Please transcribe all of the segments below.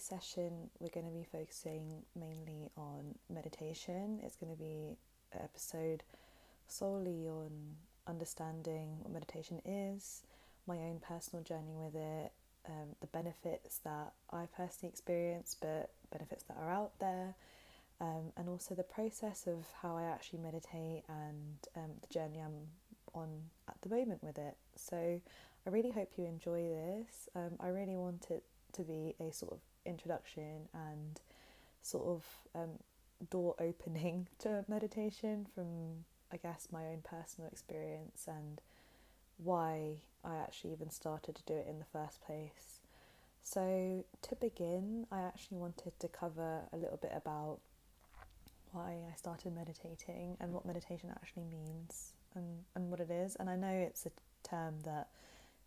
today's session, we're going to be focusing mainly on meditation. It's going to be an episode solely on understanding what meditation is, my own personal journey with it, um, the benefits that I personally experienced, but benefits that are out there, um, and also the process of how I actually meditate and um, the journey I'm on at the moment with it. So I really hope you enjoy this. Um, I really want it to be a sort of introduction and sort of um, door opening to meditation from, I guess, my own personal experience and why I actually even started to do it in the first place. So, to begin, I actually wanted to cover a little bit about why I started meditating and what meditation actually means and, and what it is. And I know it's a term that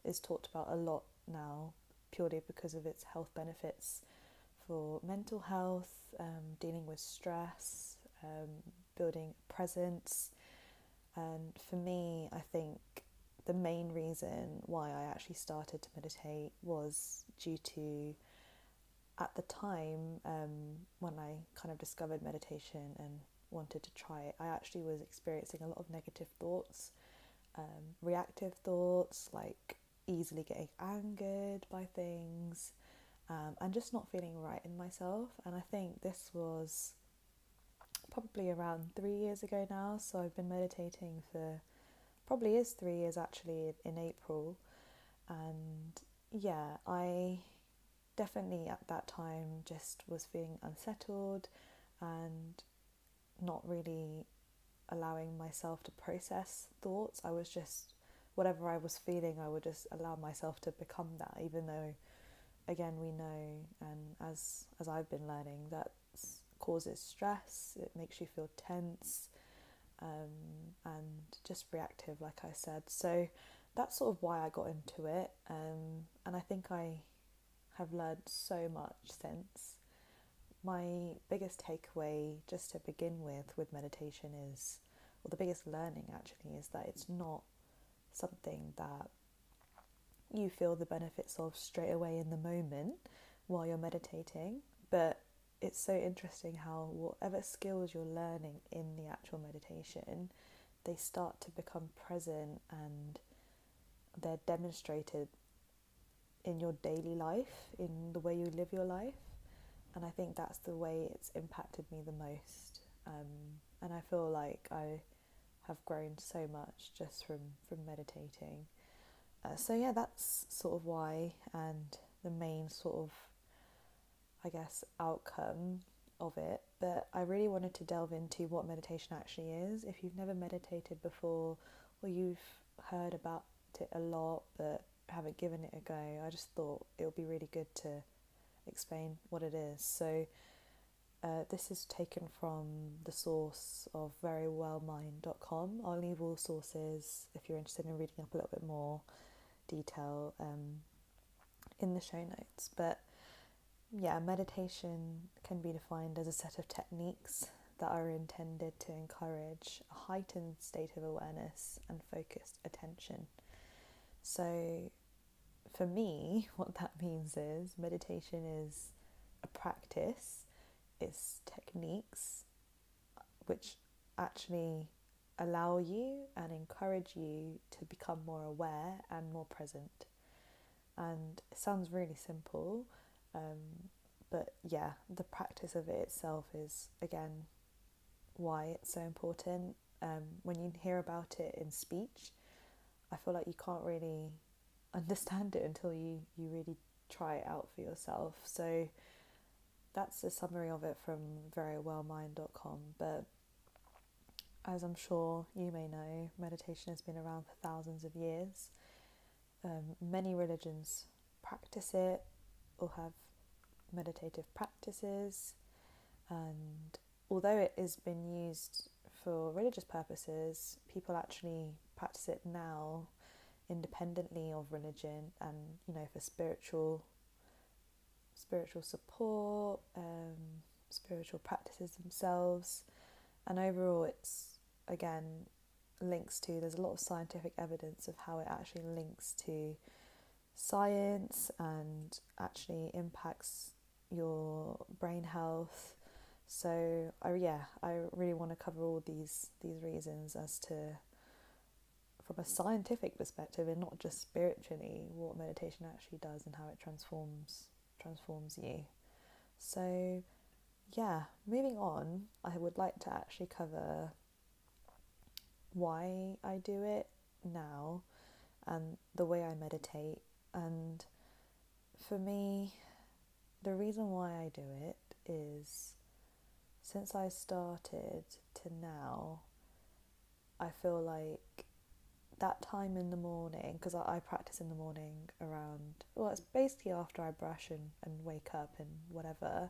is talked about a lot now purely because of its health benefits for mental health, um, dealing with stress, um, building presence. And for me, I think the main reason why I actually started to meditate was due to, at the time um, when I kind of discovered meditation and wanted to try it, I actually was experiencing a lot of negative thoughts, um, reactive thoughts, like easily getting angered by things, um, and just not feeling right in myself. And I think this was probably around three years ago now, so I've been meditating for probably is three years actually in April. And yeah, I definitely at that time just was feeling unsettled and not really allowing myself to process thoughts. I was just, whatever I was feeling, I would just allow myself to become that, even though, again, we know, and as, as I've been learning, that causes stress, it makes you feel tense um, and just reactive, like I said. So that's sort of why I got into it, um, and I think I have learned so much since my biggest takeaway, just to begin with, with meditation is, or the biggest learning actually, is that it's not something that you feel the benefits of straight away in the moment while you're meditating, but it's so interesting how whatever skills you're learning in the actual meditation, they start to become present and they're demonstrated in your daily life, in the way you live your life and I think that's the way it's impacted me the most. Um, and I feel like I have grown so much just from from meditating. Uh, so yeah, that's sort of why, and the main sort of, I guess, outcome of it. But I really wanted to delve into what meditation actually is. If you've never meditated before, or you've heard about it a lot but haven't given it a go, I just thought it would be really good to explain what it is. So, uh, this is taken from the source of verywellmind.com. I'll leave all sources if you're interested in reading up a little bit more detail um, in the show notes. But yeah, meditation can be defined as a set of techniques that are intended to encourage a heightened state of awareness and focused attention. So, for me, what that means is meditation is a practice, it's techniques which actually allow you and encourage you to become more aware and more present. And it sounds really simple, um, but yeah, the practice of it itself is again why it's so important. Um, when you hear about it in speech, I feel like you can't really understand it until you, you really try it out for yourself. So that's a summary of it from verywellmind.com. But as I'm sure you may know, meditation has been around for thousands of years. Um, many religions practice it or have meditative practices, and although it has been used for religious purposes, people actually practice it now independently of religion and you know for spiritual spiritual support um, spiritual practices themselves and overall it's again links to there's a lot of scientific evidence of how it actually links to science and actually impacts your brain health. So I yeah, I really want to cover all these these reasons as to from a scientific perspective and not just spiritually what meditation actually does and how it transforms transforms you. So yeah, moving on, I would like to actually cover why I do it now and the way I meditate. And for me, the reason why I do it is since I started to now, I feel like that time in the morning, because I, I, practice in the morning around, well, it's basically after I brush and, and wake up and whatever.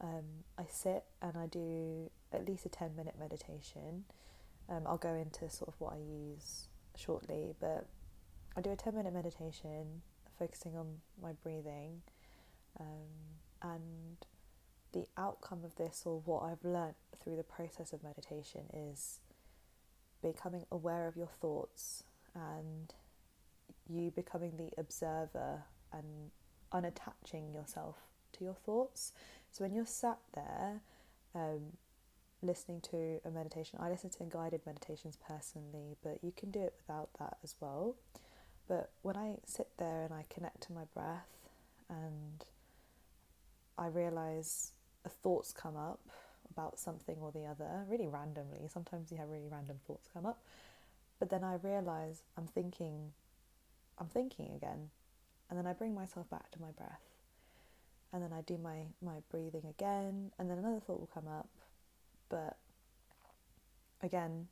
Um, I sit and I do at least a 10 minute meditation. Um, I'll go into sort of what I use shortly, but I do a 10 minute meditation focusing on my breathing. Um, and the outcome of this, or what I've learnt through the process of meditation, is becoming aware of your thoughts and you becoming the observer and unattaching yourself to your thoughts. So when you're sat there um, listening to a meditation, I listen to guided meditations personally, but you can do it without that as well. But when I sit there and I connect to my breath and I realize thoughts come up about something or the other, really randomly. Sometimes you have really random thoughts come up. But then I realize I'm thinking, I'm thinking again. And then I bring myself back to my breath. And then I do my, my breathing again. And then another thought will come up. But again,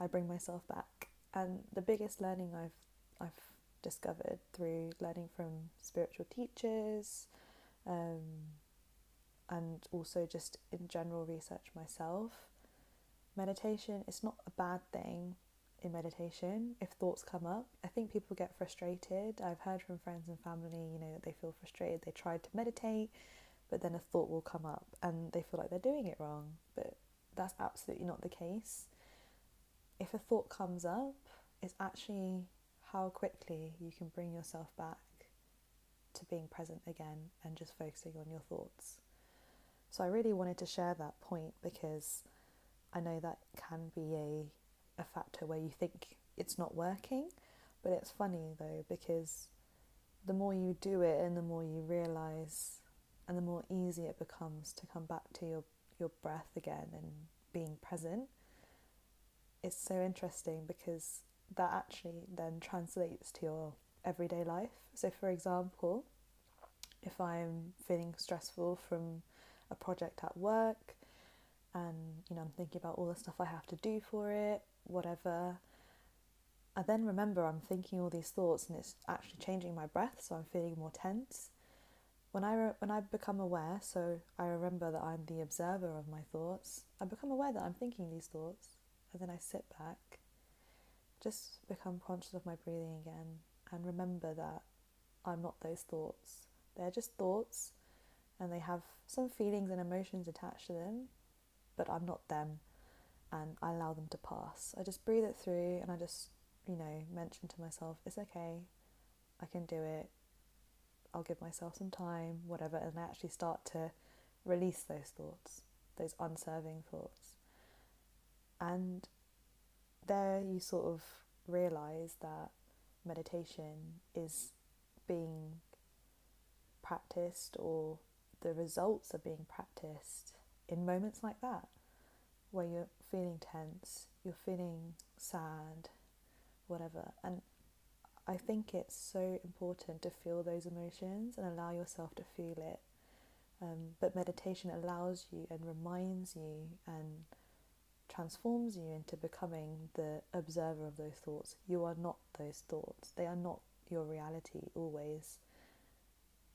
I bring myself back. And the biggest learning I've I've discovered through learning from spiritual teachers um, and also just in general research myself. Meditation is not a bad thing in meditation if thoughts come up. I think people get frustrated. I've heard from friends and family, you know, that they feel frustrated. They tried to meditate, but then a thought will come up and they feel like they're doing it wrong. But that's absolutely not the case. If a thought comes up, it's actually how quickly you can bring yourself back to being present again and just focusing on your thoughts. So I really wanted to share that point because I know that can be a a factor where you think it's not working, but it's funny though because the more you do it and the more you realize and the more easy it becomes to come back to your your breath again and being present. It's so interesting because that actually then translates to your everyday life. So, for example, if I'm feeling stressful from a project at work and you know I'm thinking about all the stuff I have to do for it, whatever, I then remember I'm thinking all these thoughts and it's actually changing my breath, so I'm feeling more tense. When I re- when I become aware, so I remember that I'm the observer of my thoughts. I become aware that I'm thinking these thoughts, and then I sit back just become conscious of my breathing again and remember that I'm not those thoughts. They're just thoughts and they have some feelings and emotions attached to them, but I'm not them and I allow them to pass. I just breathe it through and I just, you know, mention to myself, it's okay, I can do it, I'll give myself some time, whatever, and I actually start to release those thoughts, those unserving thoughts. And there you sort of realize that meditation is being practiced or the results are being practiced in moments like that where you're feeling tense, you're feeling sad, whatever. And I think it's so important to feel those emotions and allow yourself to feel it. Um, but meditation allows you and reminds you and transforms you into becoming the observer of those thoughts. You are not those thoughts, they are not your reality always.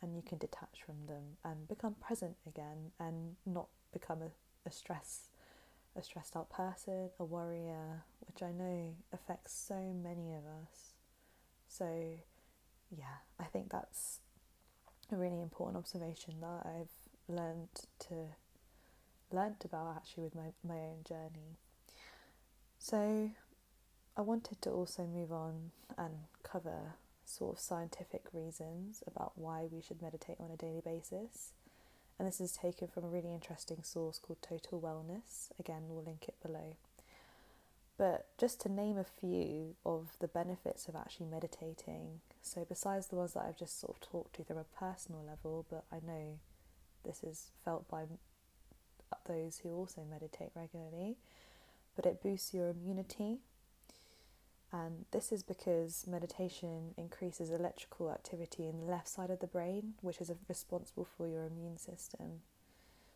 And you can detach from them and become present again and not become a, a stress a stressed out person, a worrier, which I know affects so many of us. So yeah, I think that's a really important observation that I've learned to learnt about actually with my, my own journey. So I wanted to also move on and cover sort of scientific reasons about why we should meditate on a daily basis. And this is taken from a really interesting source called Total Wellness. Again, we'll link it below. But just to name a few of the benefits of actually meditating, so besides the ones that I've just sort of talked to from a personal level, but I know this is felt by those who also meditate regularly, but it boosts your immunity. And this is because meditation increases electrical activity in the left side of the brain, which is responsible for your immune system.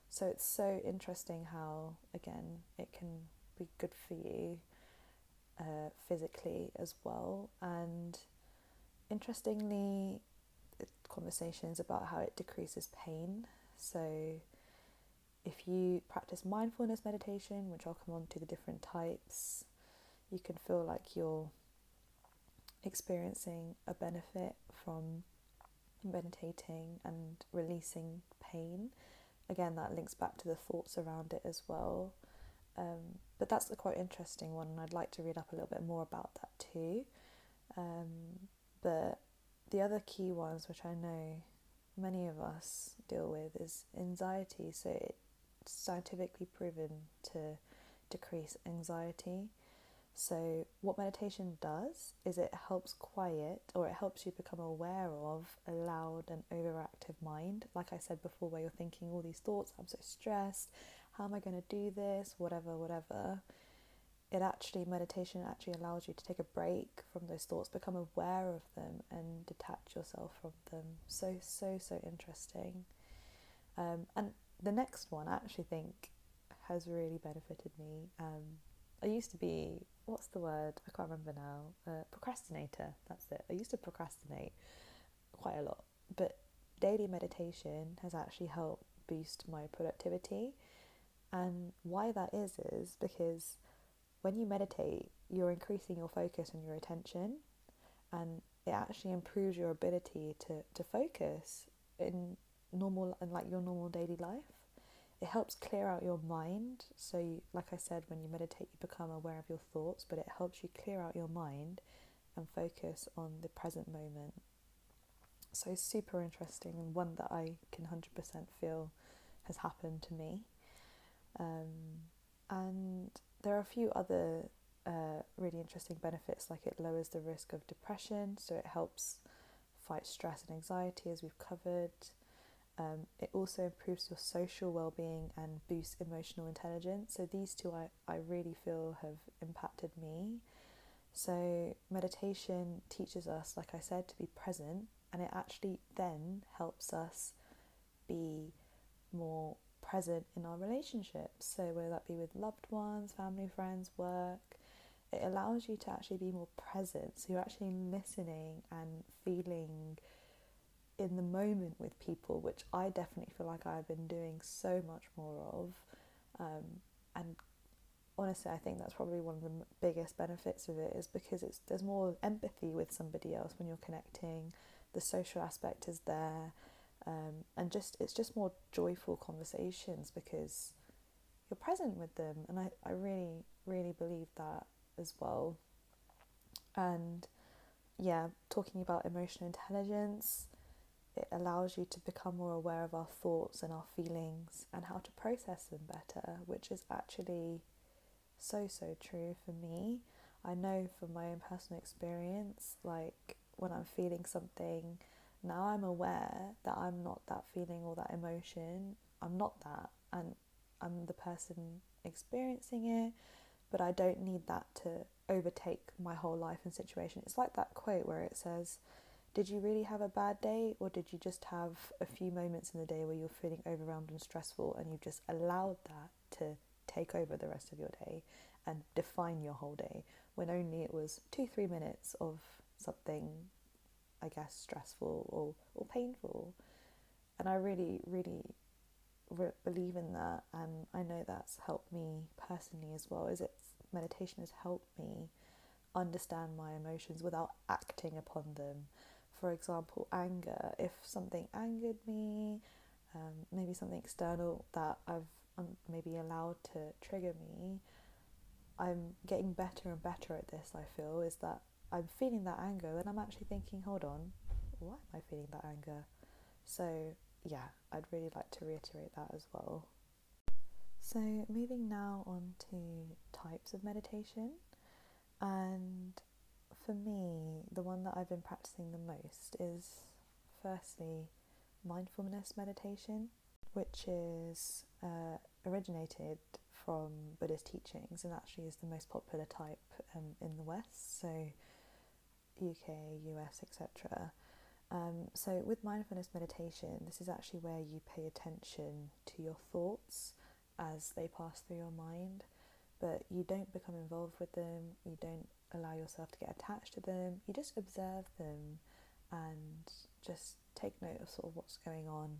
So it's so interesting how, again, it can be good for you uh, physically as well. And interestingly, conversations about how it decreases pain. So if you practice mindfulness meditation, which I'll come on to the different types, you can feel like you're experiencing a benefit from meditating and releasing pain. Again, that links back to the thoughts around it as well. Um, but that's a quite interesting one, and I'd like to read up a little bit more about that too. Um, but the other key ones, which I know many of us deal with, is anxiety. So it's scientifically proven to decrease anxiety. So, what meditation does is it helps quiet or it helps you become aware of a loud and overactive mind. Like I said before, where you're thinking all these thoughts, I'm so stressed, how am I going to do this, whatever, whatever. It actually, meditation actually allows you to take a break from those thoughts, become aware of them, and detach yourself from them. So, so, so interesting. Um, and the next one, I actually think, has really benefited me. Um, I used to be, what's the word? I can't remember now. Uh, procrastinator, that's it. I used to procrastinate quite a lot. But daily meditation has actually helped boost my productivity. And why that is, is because when you meditate, you're increasing your focus and your attention, and it actually improves your ability to, to focus in normal and like your normal daily life. It helps clear out your mind. So, you, like I said, when you meditate, you become aware of your thoughts, but it helps you clear out your mind and focus on the present moment. So, super interesting and one that I can 100% feel has happened to me. Um, and there are a few other uh, really interesting benefits, like it lowers the risk of depression, so it helps fight stress and anxiety, as we've covered. Um, it also improves your social well-being and boosts emotional intelligence. So these two, I, I really feel have impacted me. So meditation teaches us, like I said, to be present, and it actually then helps us be more present in our relationships. So whether that be with loved ones, family, friends, work, it allows you to actually be more present. So you're actually listening and feeling in the moment with people, which I definitely feel like I've been doing so much more of. Um, and honestly, I think that's probably one of the biggest benefits of it is because it's there's more empathy with somebody else when you're connecting. The social aspect is there, um, and just it's just more joyful conversations because you're present with them, and I I really really believe that as well. And yeah, talking about emotional intelligence it allows you to become more aware of our thoughts and our feelings and how to process them better, which is actually so, so true for me. I know from my own personal experience, like when I'm feeling something, now I'm aware that I'm not that feeling or that emotion. I'm not that, and I'm the person experiencing it, but I don't need that to overtake my whole life and situation. It's like that quote where it says, did you really have a bad day, or did you just have a few moments in the day where you're feeling overwhelmed and stressful and you've just allowed that to take over the rest of your day and define your whole day when only it was two, three minutes of something, I guess, stressful or, or painful? And I really, really re- believe in that, and I know that's helped me personally as well. Is it's meditation has helped me understand my emotions without acting upon them for example, anger. If something angered me, um, maybe something external that I've um, maybe allowed to trigger me, I'm getting better and better at this. I feel is that I'm feeling that anger, and I'm actually thinking, hold on, why am I feeling that anger? So, yeah, I'd really like to reiterate that as well. So, moving now on to types of meditation, and for me, the one that I've been practicing the most is firstly mindfulness meditation, which is uh, originated from Buddhist teachings and actually is the most popular type um, in the West, so UK, US, etc. Um, so, with mindfulness meditation, this is actually where you pay attention to your thoughts as they pass through your mind, but you don't become involved with them, you don't allow yourself to get attached to them, you just observe them and just take note of sort of what's going on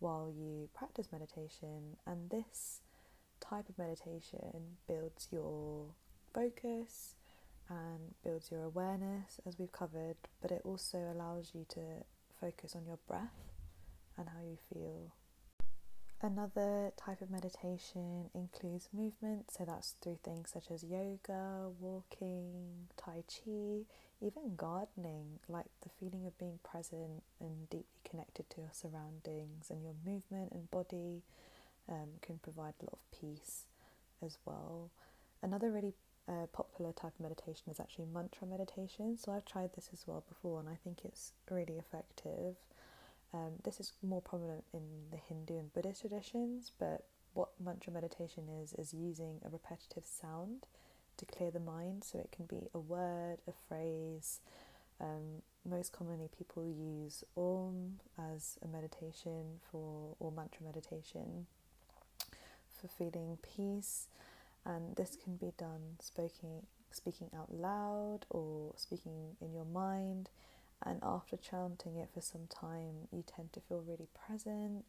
while you practice meditation. And this type of meditation builds your focus and builds your awareness, as we've covered, but it also allows you to focus on your breath and how you feel. Another type of meditation includes movement, so that's through things such as yoga, walking, tai chi, even gardening, like the feeling of being present and deeply connected to your surroundings and your movement and body um, can provide a lot of peace as well. Another really uh, popular type of meditation is actually mantra meditation. So I've tried this as well before, and I think it's really effective. Um, this is more prominent in the Hindu and Buddhist traditions, but what mantra meditation is is using a repetitive sound to clear the mind. So it can be a word, a phrase. Um, most commonly, people use Om as a meditation for or mantra meditation for feeling peace and this can be done speaking speaking out loud or speaking in your mind and after chanting it for some time you tend to feel really present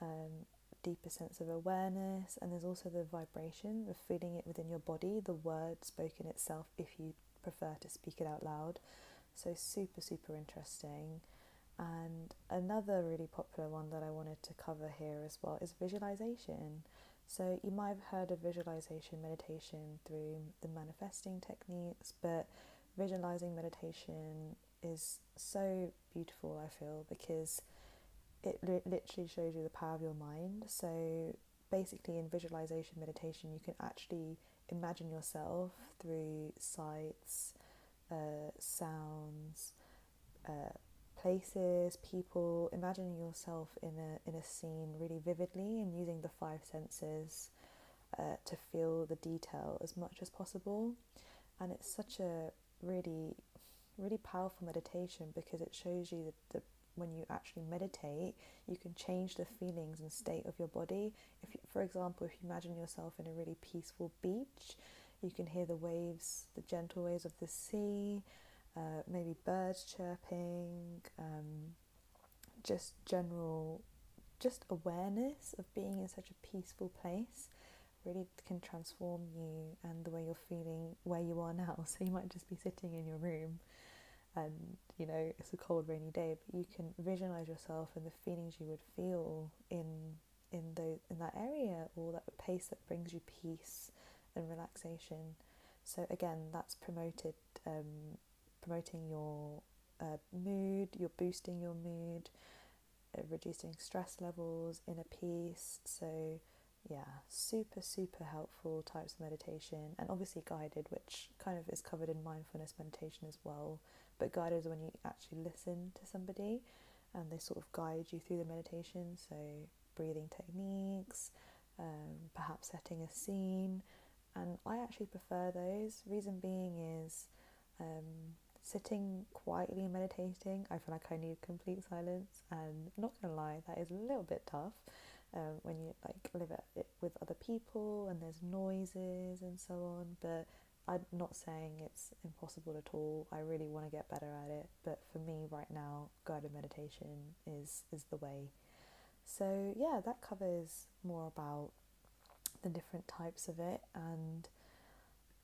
um, deeper sense of awareness and there's also the vibration of feeling it within your body the word spoken itself if you prefer to speak it out loud. So super super interesting. And another really popular one that I wanted to cover here as well is visualization. So, you might have heard of visualization meditation through the manifesting techniques, but visualizing meditation is so beautiful, I feel, because it li- literally shows you the power of your mind. So, basically, in visualization meditation, you can actually imagine yourself through sights, uh, sounds, uh, places, people, imagining yourself in a in a scene really vividly and using the five senses uh, to feel the detail as much as possible. And it's such a really really powerful meditation because it shows you that the when you actually meditate, you can change the feelings and state of your body. If, for example, if you imagine yourself in a really peaceful beach, you can hear the waves, the gentle waves of the sea, uh, maybe birds chirping, um, just general, just awareness of being in such a peaceful place really can transform you and the way you're feeling where you are now. So you might just be sitting in your room and you know it's a cold rainy day but you can visualize yourself and the feelings you would feel in in the in that area or that pace that brings you peace and relaxation so again that's promoted um, promoting your uh, mood, you're boosting your mood, uh, reducing stress levels, inner peace. So, yeah, super, super helpful types of meditation, and obviously guided, which kind of is covered in mindfulness meditation as well. But guided is when you actually listen to somebody and they sort of guide you through the meditation. So, breathing techniques, um, perhaps setting a scene. And I actually prefer those. Reason being is um, sitting quietly and meditating, I feel like I need complete silence. And not gonna lie, that is a little bit tough um, when you like live it with other people and there's noises and so on. But I'm not saying it's impossible at all. I really want to get better at it. But for me, right now, guided meditation is is the way. So yeah, that covers more about the different types of it and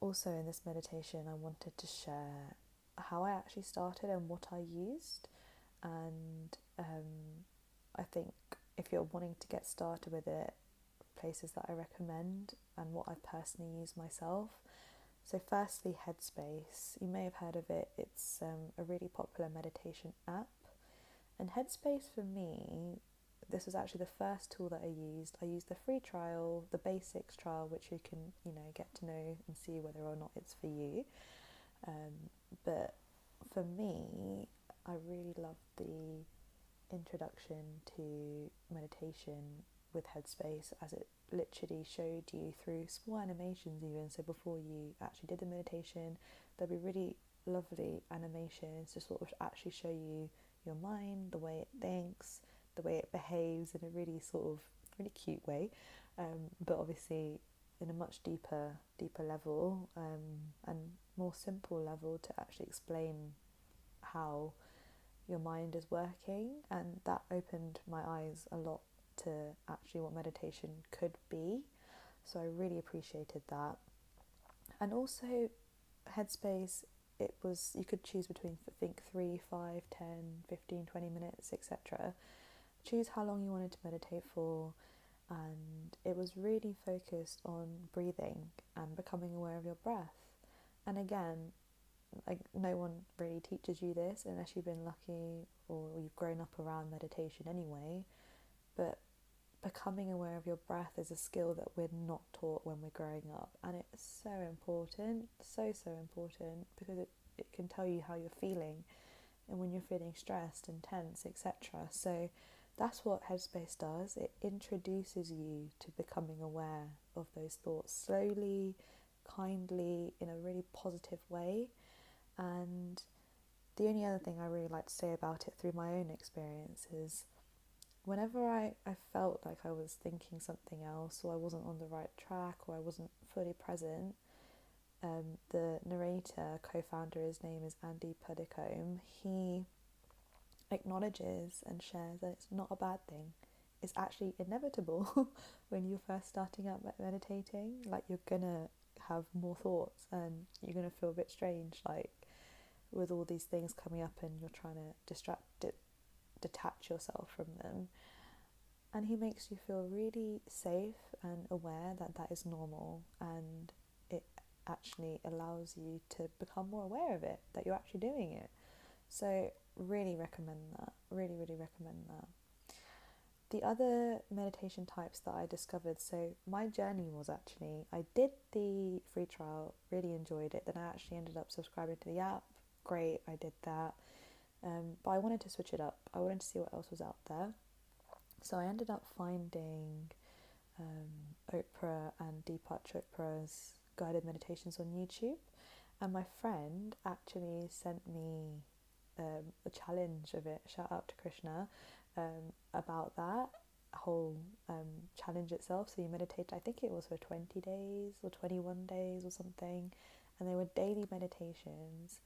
also in this meditation I wanted to share how I actually started and what I used. And um, I think if you're wanting to get started with it, places that I recommend and what I've personally use myself. So, firstly, Headspace. You may have heard of it, it's um, a really popular meditation app. And Headspace for me, this was actually the first tool that I used. I used the free trial, the basics trial, which you can, you know, get to know and see whether or not it's for you. Um, but for me, I really loved the introduction to meditation with Headspace as it literally showed you through small animations, even. So before you actually did the meditation, there'd be really lovely animations to sort of actually show you your mind, the way it thinks, the way it behaves in a really sort of really cute way, um, but obviously in a much deeper, deeper level um, and more simple level to actually explain how your mind is working, and that opened my eyes a lot to actually what meditation could be. So I really appreciated that. And also, Headspace, it was you could choose between I think 3, 5, 10, 15, 20 minutes, etc. Choose how long you wanted to meditate for, and it was really focused on breathing and becoming aware of your breath. And again, like no one really teaches you this unless you've been lucky or you've grown up around meditation anyway. But becoming aware of your breath is a skill that we're not taught when we're growing up, and it's so important, so so important because it, it can tell you how you're feeling and when you're feeling stressed and tense, etc. So that's what Headspace does. It introduces you to becoming aware of those thoughts slowly, kindly, in a really positive way. And the only other thing I really like to say about it through my own experience is whenever I, I felt like I was thinking something else or I wasn't on the right track or I wasn't fully present, um, the narrator, co founder, his name is Andy Puddicombe, he acknowledges and shares that it's not a bad thing. It's actually inevitable when you're first starting out meditating. Like, you're gonna have more thoughts and you're gonna feel a bit strange, like with all these things coming up and you're trying to distract it, detach yourself from them. And he makes you feel really safe and aware that that is normal and it actually allows you to become more aware of it, that you're actually doing it. So, really recommend that. Really, really recommend that. The other meditation types that I discovered, so my journey was actually, I did the free trial, really enjoyed it, then I actually ended up subscribing to the app. Great, I did that. Um, but I wanted to switch it up. I wanted to see what else was out there. So I ended up finding um, Oprah and Deepak Chopra's guided meditations on YouTube. And my friend actually sent me um, a challenge of it. Shout out to Krishna um, about that whole um, challenge itself. So you meditate, I think it was for 20 days or 21 days or something. And they were daily meditations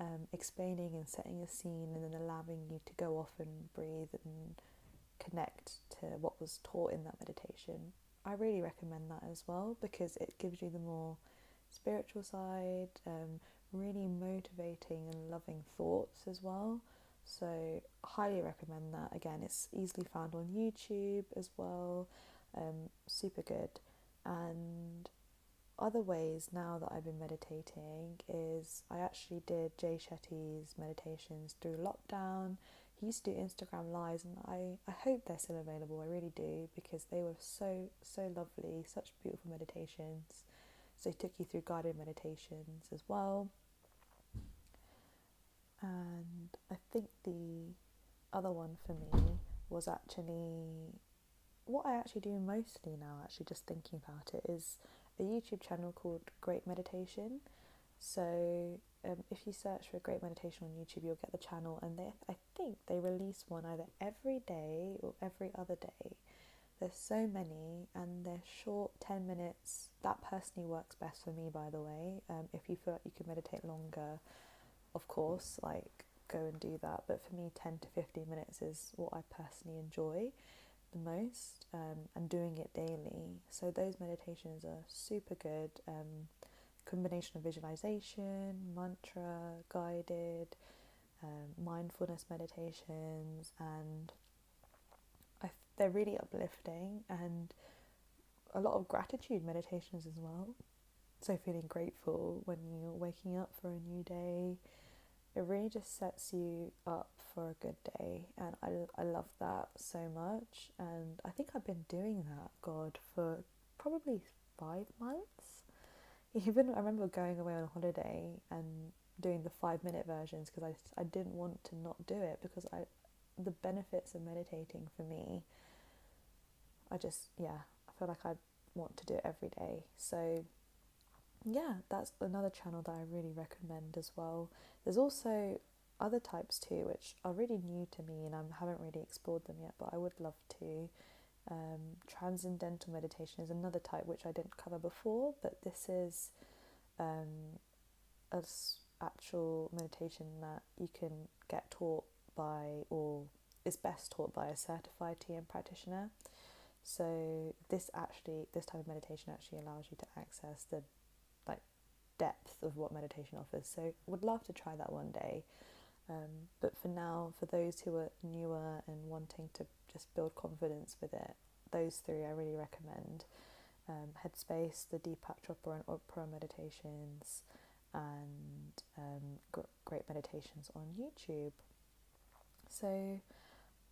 um, explaining and setting a scene and then allowing you to go off and breathe and connect to what was taught in that meditation. I really recommend that as well because it gives you the more spiritual side, um, really motivating and loving thoughts as well. So, highly recommend that. Again, it's easily found on YouTube as well. Um, super good. And other ways now that I've been meditating is I actually did Jay Shetty's meditations through lockdown. He used to do Instagram lives, and I, I hope they're still available. I really do because they were so, so lovely, such beautiful meditations. So he took you through guided meditations as well. And I think the other one for me was actually what I actually do mostly now, actually just thinking about it, is a YouTube channel called Great Meditation. So um, if you search for Great Meditation on YouTube, you'll get the channel, and they I think they release one either every day or every other day. There's so many, and they're short, ten minutes. That personally works best for me, by the way. Um, if you feel like you can meditate longer, of course, like go and do that. But for me, ten to fifteen minutes is what I personally enjoy the most um, and doing it daily. So those meditations are super good. Um, combination of visualization, mantra, guided, um, mindfulness meditations, and I, they're really uplifting and a lot of gratitude meditations as well. so feeling grateful when you're waking up for a new day. It really just sets you up for a good day, and I, I love that so much. And I think I've been doing that, God, for probably five months. Even I remember going away on holiday and doing the five minute versions because I, I didn't want to not do it because I the benefits of meditating for me I just yeah I feel like I want to do it every day so yeah that's another channel that I really recommend as well there's also other types too which are really new to me and I haven't really explored them yet but I would love to um, transcendental meditation is another type which I didn't cover before but this is um, a actual meditation that you can get taught by or is best taught by a certified TM practitioner. So this actually this type of meditation actually allows you to access the depth of what meditation offers. So would love to try that one day. Um, but for now, for those who are newer and wanting to just build confidence with it, those three I really recommend. Um, Headspace, the Deepak Chopra and Oprah meditations, and um, great meditations on YouTube. So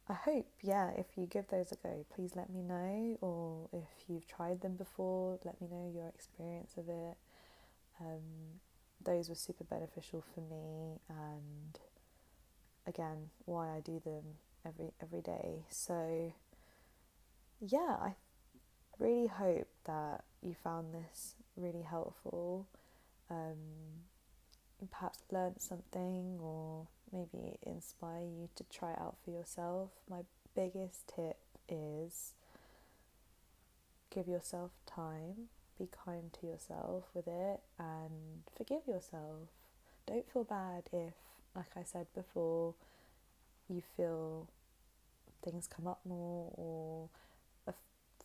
I hope, yeah, if you give those a go, please let me know, or if you've tried them before, let me know your experience of it. Um, those were super beneficial for me, and again, why I do them every every day. So, yeah, I really hope that you found this really helpful um, perhaps learned something or maybe inspire you to try it out for yourself. My biggest tip is give yourself time, be kind to yourself with it, and forgive yourself. Don't feel bad if, like I said before, you feel things come up more or a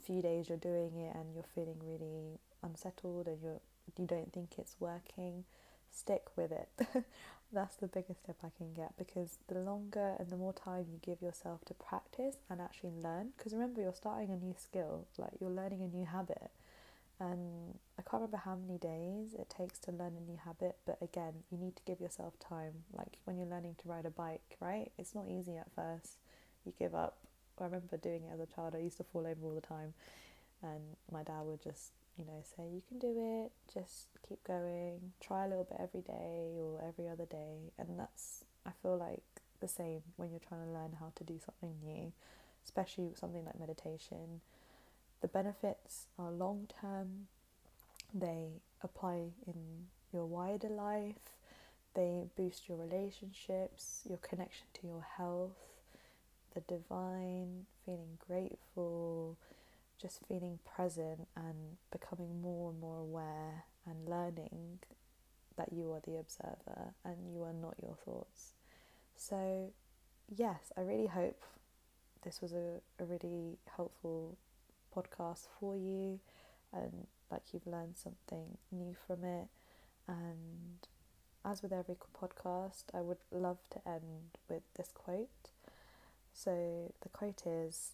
few days you're doing it and you're feeling really unsettled and you're you don't think it's working, stick with it. That's the biggest tip I can get because the longer and the more time you give yourself to practice and actually learn, because remember, you're starting a new skill, like you're learning a new habit. And I can't remember how many days it takes to learn a new habit, but again, you need to give yourself time. Like when you're learning to ride a bike, right? It's not easy at first. You give up. I remember doing it as a child, I used to fall over all the time, and my dad would just you know, say you can do it, just keep going, try a little bit every day or every other day. And that's, I feel like, the same when you're trying to learn how to do something new, especially something like meditation. The benefits are long term, they apply in your wider life, they boost your relationships, your connection to your health, the divine, feeling grateful just feeling present and becoming more and more aware and learning that you are the observer and you are not your thoughts. So, yes, I really hope this was a, a really helpful podcast for you and like you've learned something new from it. And as with every podcast, I would love to end with this quote. So, the quote is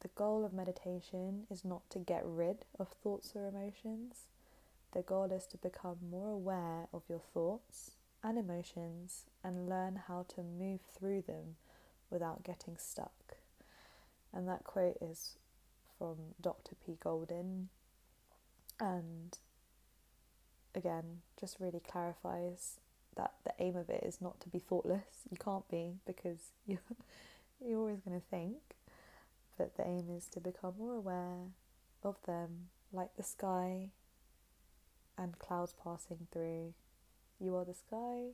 the goal of meditation is not to get rid of thoughts or emotions. The goal is to become more aware of your thoughts and emotions and learn how to move through them without getting stuck. And that quote is from Dr. P. Goldin. And again, just really clarifies that the aim of it is not to be thoughtless. You can't be because you're, you're always going to think but the aim is to become more aware of them, like the sky and clouds passing through. You are the sky,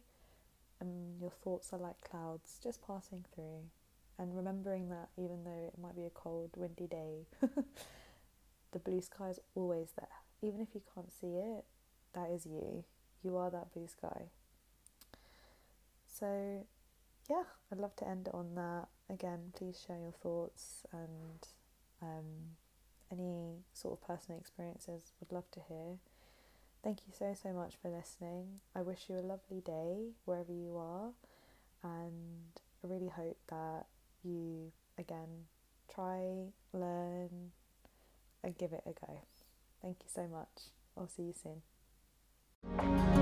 and your thoughts are like clouds just passing through. And remembering that even though it might be a cold, windy day, the blue sky is always there. Even if you can't see it, that is you. You are that blue sky. So, yeah, I'd love to end on that again, please share your thoughts and um, any sort of personal experiences. Would love to hear. Thank you so, so much for listening. I wish you a lovely day wherever you are, and I really hope that you, again, try, learn, and give it a go. Thank you so much. I'll see you soon.